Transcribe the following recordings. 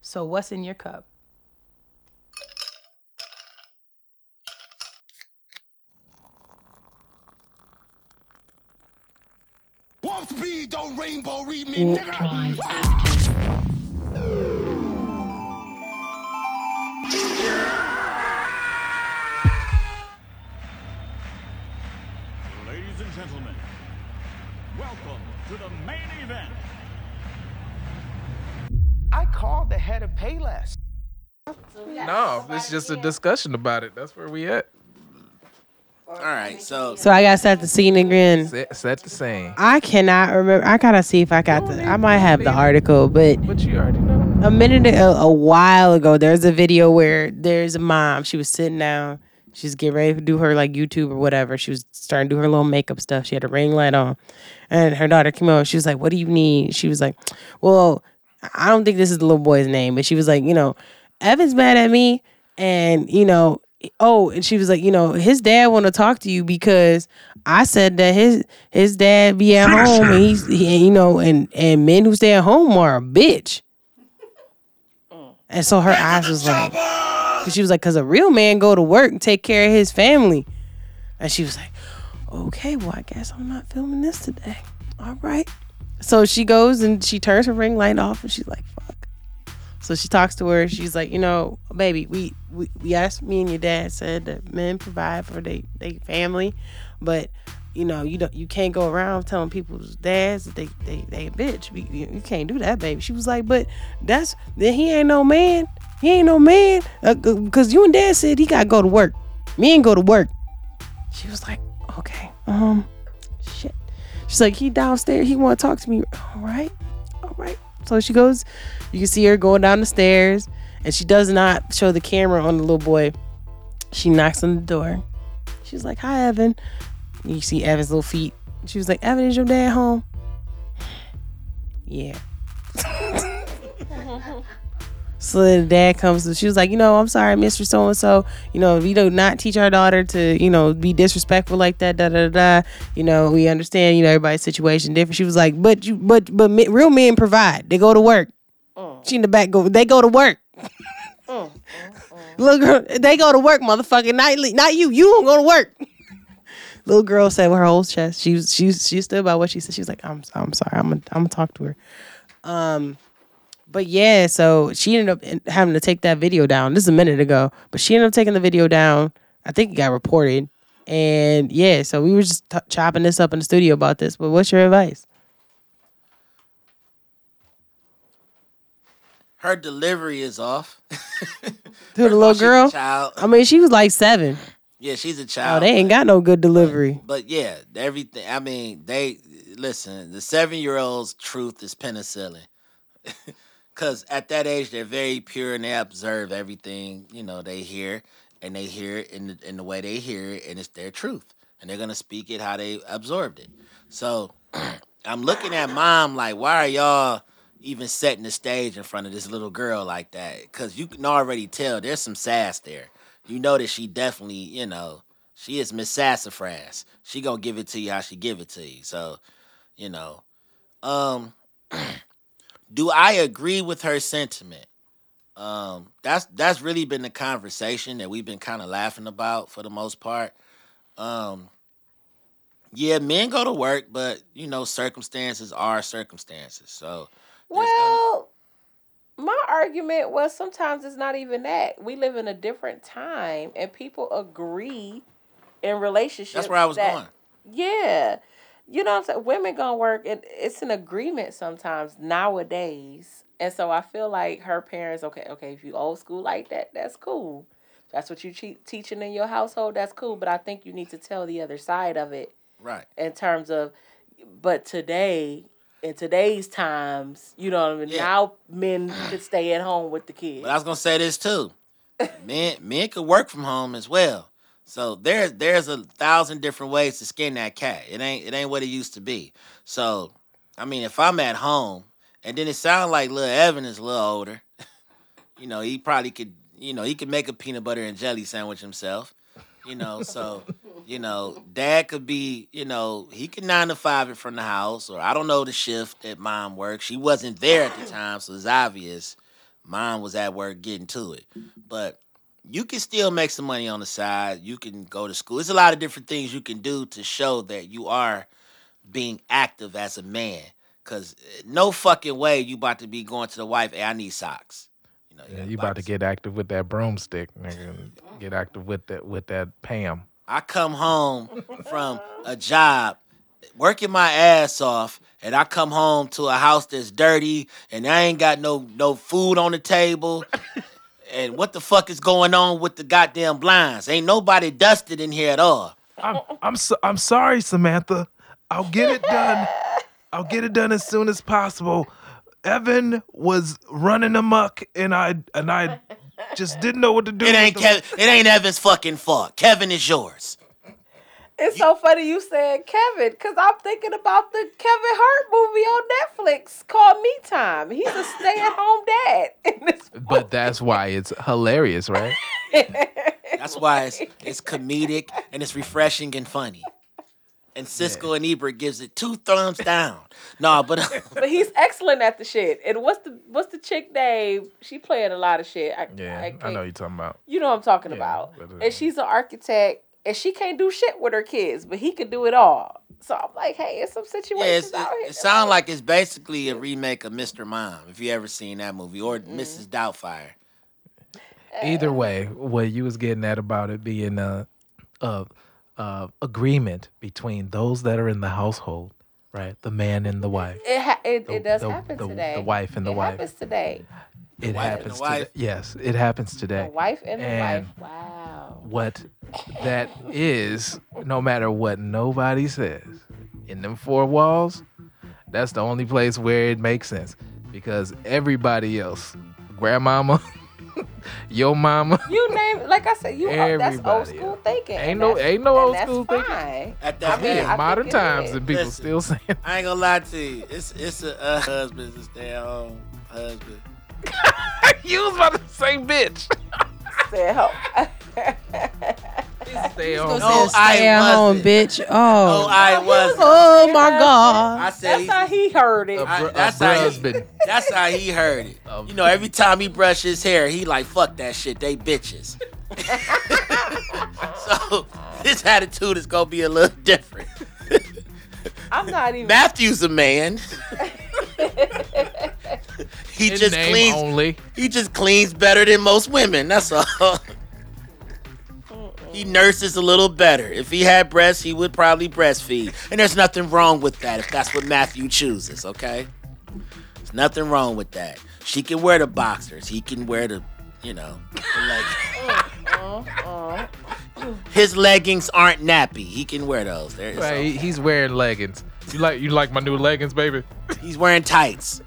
So, what's in your cup? Warp speed, don't rainbow read me, Warp nigga. Ladies and gentlemen, welcome to the main event. I called the head of Payless. No, it's just a discussion about it. That's where we at. All right, so So, I got to set the scene again. Set, set the scene. I cannot remember. I gotta see if I got the. I might have the article, but But you already know. a minute a, a while ago, there's a video where there's a mom. She was sitting down. She's getting ready to do her like YouTube or whatever. She was starting to do her little makeup stuff. She had a ring light on, and her daughter came over. She was like, "What do you need?" She was like, "Well, I don't think this is the little boy's name, but she was like, you know, Evan's mad at me, and you know." Oh, and she was like, you know, his dad want to talk to you because I said that his his dad be at home and he's he, you know and and men who stay at home are a bitch. And so her eyes was like, cause she was like, cause a real man go to work and take care of his family. And she was like, okay, well, I guess I'm not filming this today. All right. So she goes and she turns her ring light off and she's like, fuck. So she talks to her. She's like, you know, baby, we we, asked me and your dad said that men provide for their they family, but you know, you don't you can't go around telling people's dads that they they they a bitch. You, you can't do that, baby. She was like, but that's then he ain't no man. He ain't no man because you and dad said he got to go to work. Me ain't go to work. She was like, okay, um. She's like, he downstairs. He want to talk to me. All right, all right. So she goes. You can see her going down the stairs, and she does not show the camera on the little boy. She knocks on the door. She's like, "Hi, Evan." You see Evan's little feet. She was like, "Evan, is your dad home?" Yeah. So then the dad comes and she was like, you know, I'm sorry, Mr. So and so. You know, we do not teach our daughter to, you know, be disrespectful like that. Da da da. You know, we understand. You know, everybody's situation different. She was like, but you, but but real men provide. They go to work. Mm. She in the back go. They go to work. Mm, mm, Little girl, they go to work, motherfucker. Not not you. You don't go to work. Little girl said with her whole chest. She was she she stood by what she said. She was like, I'm I'm sorry. I'm gonna I'm gonna talk to her. Um, but yeah, so she ended up having to take that video down. This is a minute ago, but she ended up taking the video down. I think it got reported. And yeah, so we were just t- chopping this up in the studio about this. But what's your advice? her delivery is off. To the little girl? child. I mean, she was like seven. Yeah, she's a Oh, child. they ain't got no good delivery. But yeah, everything. I mean, they listen. The seven-year-old's truth is penicillin, because at that age they're very pure and they observe everything. You know, they hear and they hear it in the, in the way they hear it, and it's their truth, and they're gonna speak it how they absorbed it. So I'm looking at mom like, why are y'all even setting the stage in front of this little girl like that? Because you can already tell there's some sass there. You know that she definitely, you know, she is Miss Sassafras. She gonna give it to you how she give it to you. So, you know, um, do I agree with her sentiment? Um, that's that's really been the conversation that we've been kind of laughing about for the most part. Um, yeah, men go to work, but you know, circumstances are circumstances. So, there's gonna- Well, my argument was sometimes it's not even that. We live in a different time and people agree in relationships. that's where I was that- going. Yeah. You know what I'm saying? Women gonna work and it's an agreement sometimes nowadays. And so I feel like her parents, okay, okay, if you old school like that, that's cool. That's what you che- teaching in your household, that's cool. But I think you need to tell the other side of it Right. in terms of but today in today's times, you know what I mean? Yeah. Now men could stay at home with the kids. But I was gonna say this too. Men men could work from home as well. So there's there's a thousand different ways to skin that cat. It ain't it ain't what it used to be. So I mean if I'm at home and then it sounds like little Evan is a little older, you know, he probably could you know, he could make a peanut butter and jelly sandwich himself. You know, so you know, dad could be, you know, he could nine to five it from the house, or I don't know the shift that mom works. She wasn't there at the time, so it's obvious Mom was at work getting to it. But you can still make some money on the side. You can go to school. There's a lot of different things you can do to show that you are being active as a man. Cause eh, no fucking way you about to be going to the wife, hey, I need socks. You know, Yeah, you about to get active with that broomstick, nigga. Get active with that with that Pam. I come home from a job, working my ass off, and I come home to a house that's dirty, and I ain't got no no food on the table. And what the fuck is going on with the goddamn blinds? Ain't nobody dusted in here at all. I'm I'm so, I'm sorry, Samantha. I'll get it done. I'll get it done as soon as possible. Evan was running amok, and I and I just didn't know what to do. It ain't the- Kevin. It ain't Evan's fucking fault. Kevin is yours. It's so funny you said Kevin, because I'm thinking about the Kevin Hart movie on Netflix called Me Time. He's a stay at home dad. in this But that's why it's hilarious, right? That's why it's it's comedic and it's refreshing and funny. And Siskel and Ebert gives it two thumbs down. No, but But he's excellent at the shit. And what's the what's the chick name? She playing a lot of shit. I, Yeah, I, I, can't- know you're talking about. You know what I'm talking Yeah, about. uh, and she's an architect, and she can't do shit with her kids, but he could do it all. So I'm like, hey, it's some yeah, it's, out it, here. it sounds like it's basically a remake of Mr. Mom. If you ever seen that movie or Mm-hmm. Mrs. Doubtfire. Either way, what you was getting at about it being a, a, a agreement between those that are in the household, right? The man and the wife. it, ha- it, the- it does the- happen the- the wife and the it wife. It happens today. It wife and the happens today. Yes, it happens The today. wife and the wife. Wow. What that is, no matter what nobody says, in them four walls, that's the only place where it makes sense. Because everybody else, grandmama, your mama, You name, like I said, you are, that's old school else. thinking. Ain't no- ain't no old that's school thinking. fine. At that I mean, point, modern times and people Listen. still saying I ain't gonna lie to you. It's it's a uh, husband to stay at home husband. you was about to say bitch. Said, "Ho- Stay Gonna home. No, stay I at home, wasn't. bitch. No, Oh, I wasn't. oh my god. I said That's how he heard it. A, I- br- a that's how he- husband. That's how he heard it. You know, every time he brush his hair, he like, fuck that shit, they bitches. so his attitude is gonna be a little different. I'm not even. Matthew's a man. He In just name cleans only. he just cleans better than most women, that's all. He nurses a little better. If he had breasts, he would probably breastfeed. And there's nothing wrong with that if that's what Matthew chooses, okay? There's nothing wrong with that. She can wear the boxers. He can wear the, you know, the leggings. Uh-huh. His leggings aren't nappy. He can wear those. There, Right, okay. he's wearing leggings. You like you like my new leggings, baby? He's wearing tights.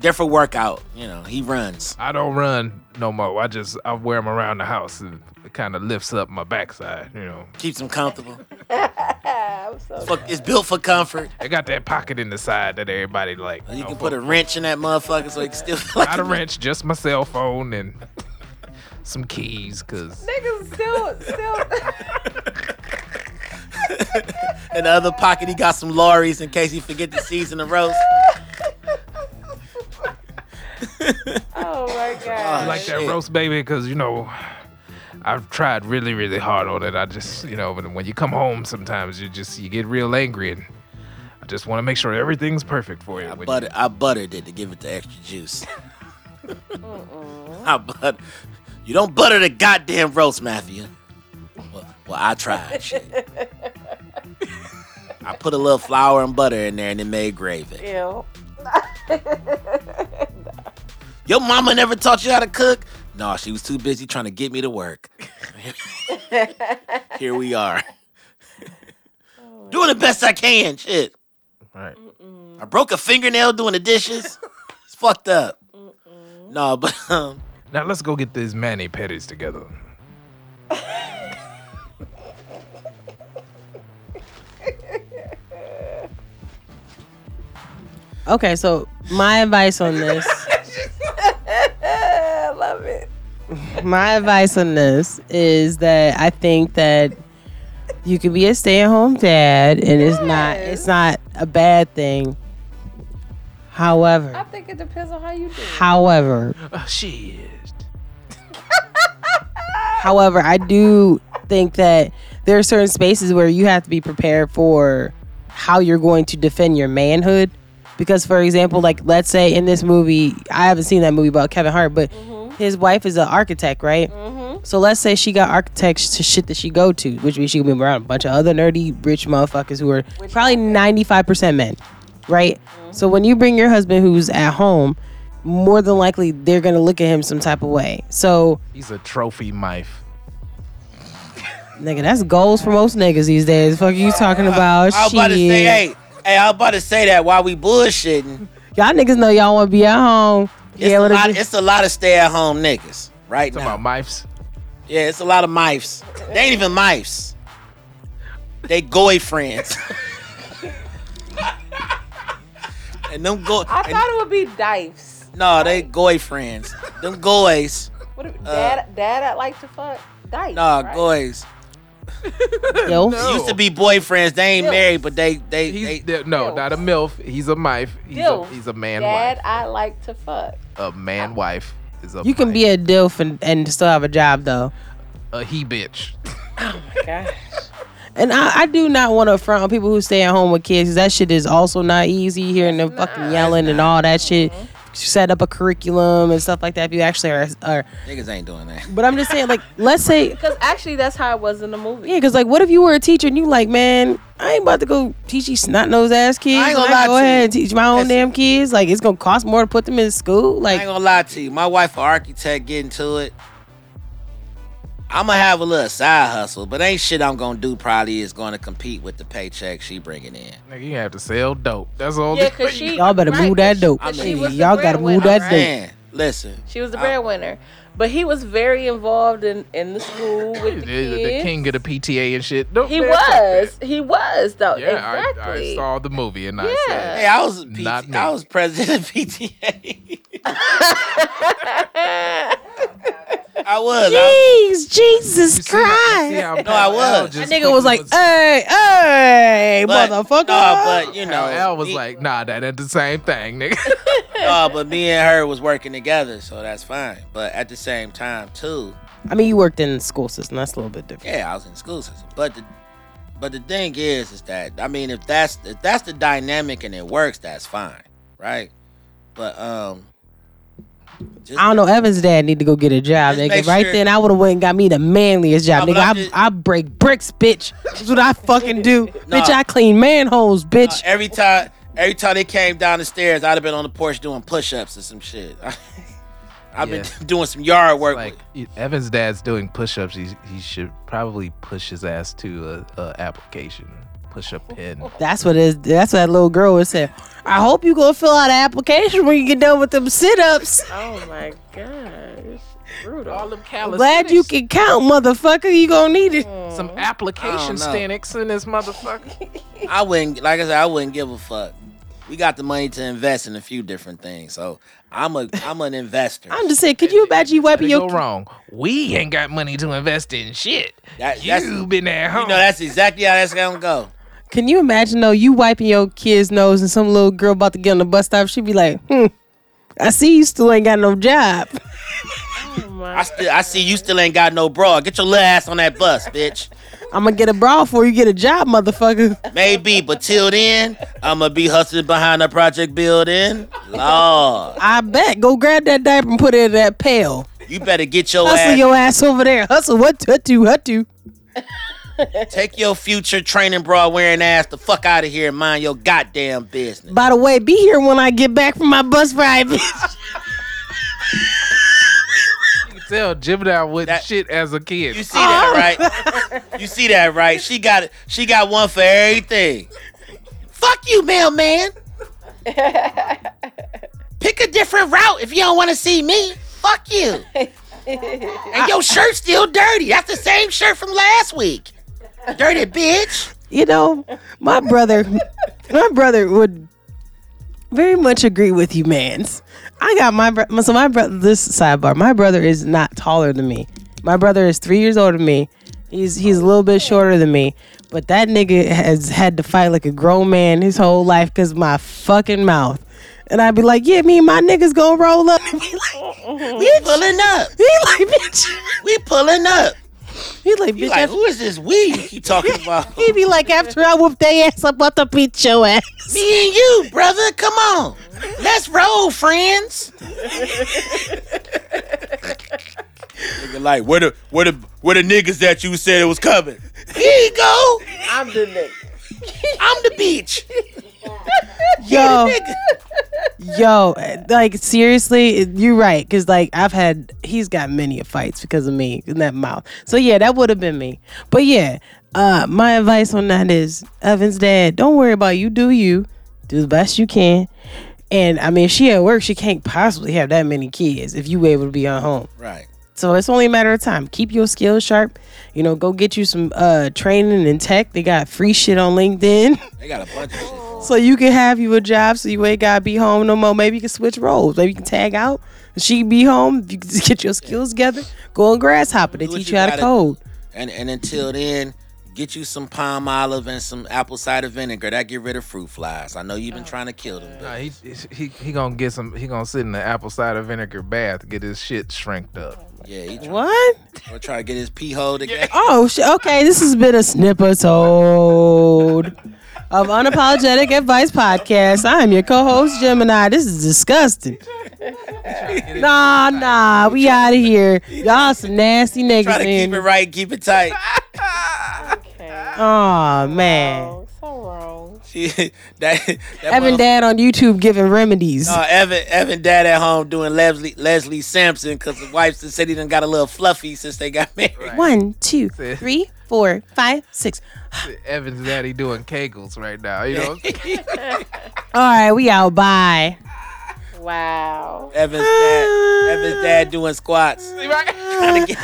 Different workout. You know, he runs. I don't run no more. I just I wear them around the house and it kind of lifts up my backside. You know, Keeps him comfortable. I'm so Fuck, It's built for comfort. it got that pocket in the side that everybody like. You know, can for- put a wrench in that motherfucker so he can still feel like not a wrench, just my cell phone and some keys, cause niggas still, still. In the other pocket, he got some Lawry's in case he forget to season the roast. oh my ah, I god. like that roast baby, cause you know. I've tried really, really hard on it. I just, you know, when when you come home, sometimes you just you get real angry, and I just want to make sure everything's perfect for you. I when you- I buttered it to give it the extra juice. I butter. You don't butter the goddamn roast, Matthew. Well, well I tried. Shit. I put a little flour and butter in there and it made gravy. Ew. Your mama never taught you how to cook? No, she was too busy trying to get me to work. Here we are. Doing the best I can. Shit. right. I broke a fingernail doing the dishes. It's fucked up. No, but um, Now let's go get these mani petties together. Okay, so my advice on this, I love it. my advice on this is that I think that you can be a stay-at-home dad, and it's not it's not a bad thing. However, I think it depends on how you do. however, Oh, is. However, I do think that there are certain spaces where you have to be prepared for how you're going to defend your manhood. Because, for example, like let's say in this movie, I haven't seen that movie about Kevin Hart, but mm-hmm. His wife is an architect, right? Mhm. So let's say she got architects to shit that she go to, which means she can be around a bunch of other nerdy rich motherfuckers who are probably ninety five percent men, right? Mhm. So when you bring your husband who's at home, more than likely they're gonna look at him some type of way. So He's a trophy mife. Nigga, that's goals for most niggas these days. Fuck are you talking about? I was about to say, hey, hey, I was about to say that while we bullshitting. Y'all niggas know y'all want to be at home. It's, Yeah, a lot, it's a lot of stay at home niggas right Talking now. about mifes. Yeah, it's a lot of mice. They ain't even mice. They goy friends. and them go. I and- thought it would be dice. no, they goy friends. Them goys. What if, uh, dad, dad, I'd like to fuck dice. Nah, right? goys. Yo, No. Used to be boyfriends. They ain't Dilfs. married, but they they, He's they no, Dilf. not a milf. He's a mife. He's a, Dilf. he's a man Dad, wife. I like to fuck. A man wife is a you can mife. be a dilf and, and still have a job though. a he bitch. Oh my gosh. And I, I do not want to front on people who stay at home with kids. that shit is also not easy. Hearing them fucking yelling and all that shit. Mm-hmm. Set up a curriculum and stuff like that. If you actually are, are niggas ain't doing that. but I'm just saying, like, let's say Because actually, that's how it was in the movie. Yeah, because like, what if you were a teacher and you like, man, I ain't about to go teach these snot nose ass kids. I ain't gonna Like, lie go to ahead you. and teach my own Listen. damn kids. Like, it's gonna cost more to put them in school. Like, I Like, ain't gonna lie to you. My wife, an architect, getting to it. I'ma have a little side hustle, but ain't shit I'm gonna do. Probably is gonna compete with the paycheck she bringing in. Nigga, you have to sell dope. That's all. Yeah, this- because she. y'all better right, move that 'cause dope. she- 'cause mean, was y'all gotta move breadwinner, that right? dope. Man, listen. She was the breadwinner. But he was very involved in, in the school with the the, the king of the PTA and shit. No, He man, fuck that. was. He was, though. Yeah, exactly. I, I saw the movie and I Yeah. Hey, said, I was PT, Not me. I was president of PTA. I was. I, Jeez, Jesus You see how- you Christ. see how No, I Al was. just nigga was like, hey, hey, but, motherfucker. No, but you know, How Al was me- like, nah, that ain't the same thing, nigga. no, but me and her was working together, so that's fine. But at the same time, too, I mean, you worked in the school system. That's a little bit different. yeah, I was in school system. But the but the thing is, is that I mean, if that's if that's the dynamic and it works, that's fine, right? But um, just I don't know. Evan's dad need to go get a job, Just nigga. make Right sure- then, I would have went and got me the manliest job, No, but nigga. I'm I, just- I break bricks, bitch. That's what I fucking do, Nah. bitch. I clean manholes, bitch. every time every time they came down the stairs, I'd have been on the porch doing push-ups or some shit. I've Yeah. been doing some yard work. like Evan's dad's doing push-ups. He he should probably push his ass to a, a application, push-up pin. That's what it is. That's what that little girl was saying. I hope you gonna fill out an application when you get done with them sit ups. oh, my gosh. Brutal. All them calluses. Glad you can count, motherfucker. You gonna need it. some application I stenics in this motherfucker. I wouldn't, like I said, I wouldn't give a fuck. We got the money to invest in a few different things, so I'm a I'm an investor. I'm just saying. Could you imagine you wiping Gotta your go wrong. We ain't got money to invest in shit. That- you been at home. You know, that's exactly how that's gonna go. Can you imagine though? You wiping your kid's nose and some little girl about to get on the bus stop. She'd be like, "Hmm, I see you still ain't got no job." I still I see you still ain't got no bra. Get your little ass on that bus, bitch. I'm gonna get a bra before you get a job, motherfucker. Maybe, but till then, I'ma be hustling behind the project building. Lord, I bet. Go grab that diaper and put it in that pail. you better get your Hustle ass. your ass over there. Hustle what? What do? What do? Take your future training bra wearing ass the fuck out of here and mind your goddamn business. By the way, be here when I get back from my bus ride. bitch. You can tell Gemini with That- shit as a kid. You see that, right? You see that, right? She got it. She got one for everything. Fuck you, mailman. Pick a different route if you don't want to see me. Fuck you. And your shirt's still dirty. That's the same shirt from last week. Dirty bitch. you know, my brother, my brother would very much agree with you, mans. I got my bro- so my brother. This sidebar, my brother is not taller than me. My brother is three years older than me. He's he's a little bit shorter than me, but that nigga has had to fight like a grown man his whole life because my fucking mouth. And I'd be like, yeah, me and my niggas gonna roll up. And be like, We pulling up. he like, bitch. We pulling up. He like, You bitch. like, after- who is this we you talking about? he be like, after I whoop their ass, I'm about to beat your ass. Me and you, brother. Come on. Let's roll, friends. Nigga like, where the where the where the niggas that you said it was coming? Here you go. I'm the nigga. I'm the bitch. Yo, yo, like seriously, you're right. Cause like I've had, he's got many fights because of me in that mouth. So yeah, that would have been me. But yeah, uh, my advice on that is Evan's dad. Don't worry about you. Do you do the best you can. And I mean, if she at work, she can't possibly have that many kids if you were able to be at home. Right. So it's only a matter of time. Keep your skills sharp. You know, go get you some uh training in tech. They got free shit on LinkedIn. They got a bunch of shit. So you can have you a job so you ain't gotta be home no more. Maybe you can switch roles. Maybe you can tag out. She can be home. You can get your skills together. Go on Grasshopper. They teach you you how to code. And and until then, get you some Palmolive and some apple cider vinegar. That get rid of fruit flies. I know you've been oh. trying to kill them. Nah, he, he he gonna get some. He gonna sit in the apple cider vinegar bath to get his shit shrinked up. yeah, he try, What? or try to get his pee hole together. Oh, okay. This has been a snippetode of Unapologetic Advice Podcast. I am your co-host Gemini. This is disgusting. Nah, nah, we out of here. Y'all some nasty niggas. Try to keep it right, keep it tight. Okay. Oh man. So wrong. She, that, that Evan motherf- Dad on YouTube giving remedies. Uh, Evan, Evan dad at home doing Leslie Leslie Sansone because the wife said he done got a little fluffy since they got married. One, two, three, four, five, six. Evan's daddy doing kegels right now. You know. All right, we out. Bye. Wow. Evan's dad. Evan's dad doing squats. Get.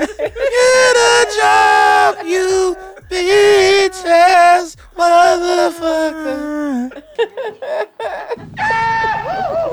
Get a job, you bitch ass motherfucker.